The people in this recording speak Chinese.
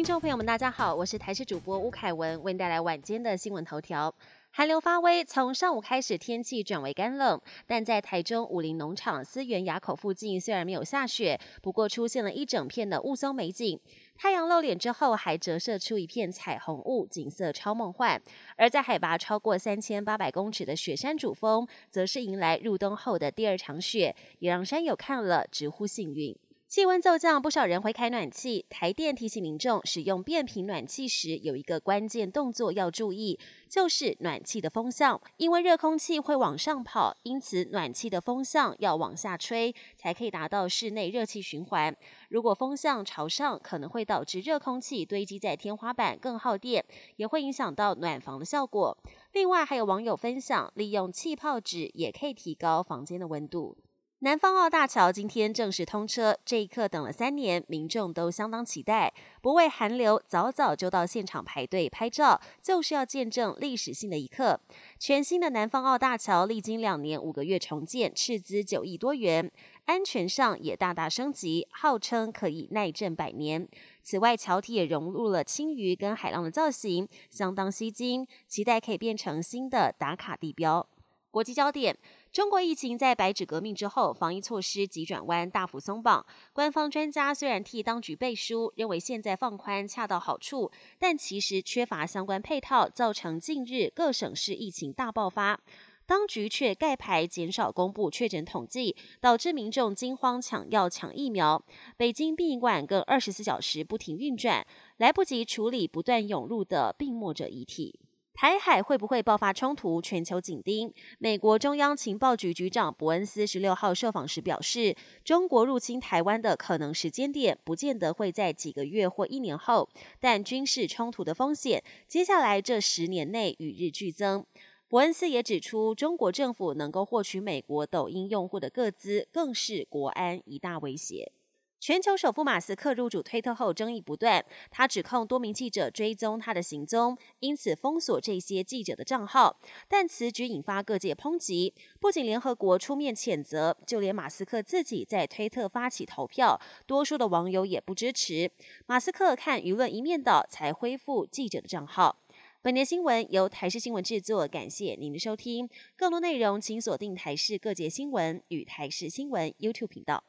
听众朋友们，大家好，我是台视主播吴凯文，为您带来晚间的新闻头条。寒流发威，从上午开始天气转为干冷，但在台中武林农场思源垭口附近虽然没有下雪，不过出现了一整片的雾凇美景。太阳露脸之后，还折射出一片彩虹雾，景色超梦幻。而在海拔超过三千八百公尺的雪山主峰，则是迎来入冬后的第二场雪，也让山友看了直呼幸运。气温骤降，不少人会开暖气。台电提醒民众，使用变频暖气时，有一个关键动作要注意，就是暖气的风向。因为热空气会往上跑，因此暖气的风向要往下吹，才可以达到室内热气循环。如果风向朝上，可能会导致热空气堆积在天花板，更耗电，也会影响到暖房的效果。另外，还有网友分享，利用气泡纸也可以提高房间的温度。南方澳大桥今天正式通车，这一刻等了三年，民众都相当期待。不畏寒流，早早就到现场排队拍照，就是要见证历史性的一刻。全新的南方澳大桥历经两年五个月重建，斥资九亿多元，安全上也大大升级，号称可以耐震百年。此外，桥体也融入了青鱼跟海浪的造型，相当吸睛，期待可以变成新的打卡地标。国际焦点。中国疫情在白纸革命之后，防疫措施急转弯，大幅松绑。官方专家虽然替当局背书，认为现在放宽恰到好处，但其实缺乏相关配套，造成近日各省市疫情大爆发。当局却盖牌减少公布确诊统计，导致民众惊慌抢药抢疫苗。北京殡仪馆更二十四小时不停运转，来不及处理不断涌入的病末者遗体。台海会不会爆发冲突？全球紧盯。美国中央情报局局长伯恩斯十六号受访时表示，中国入侵台湾的可能时间点，不见得会在几个月或一年后，但军事冲突的风险，接下来这十年内与日俱增。伯恩斯也指出，中国政府能够获取美国抖音用户的个资，更是国安一大威胁。全球首富马斯克入主推特后，争议不断。他指控多名记者追踪他的行踪，因此封锁这些记者的账号。但此举引发各界抨击，不仅联合国出面谴责，就连马斯克自己在推特发起投票，多数的网友也不支持。马斯克看舆论一面倒，才恢复记者的账号。本节新闻由台视新闻制作，感谢您的收听。更多内容请锁定台视各界新闻与台视新闻 YouTube 频道。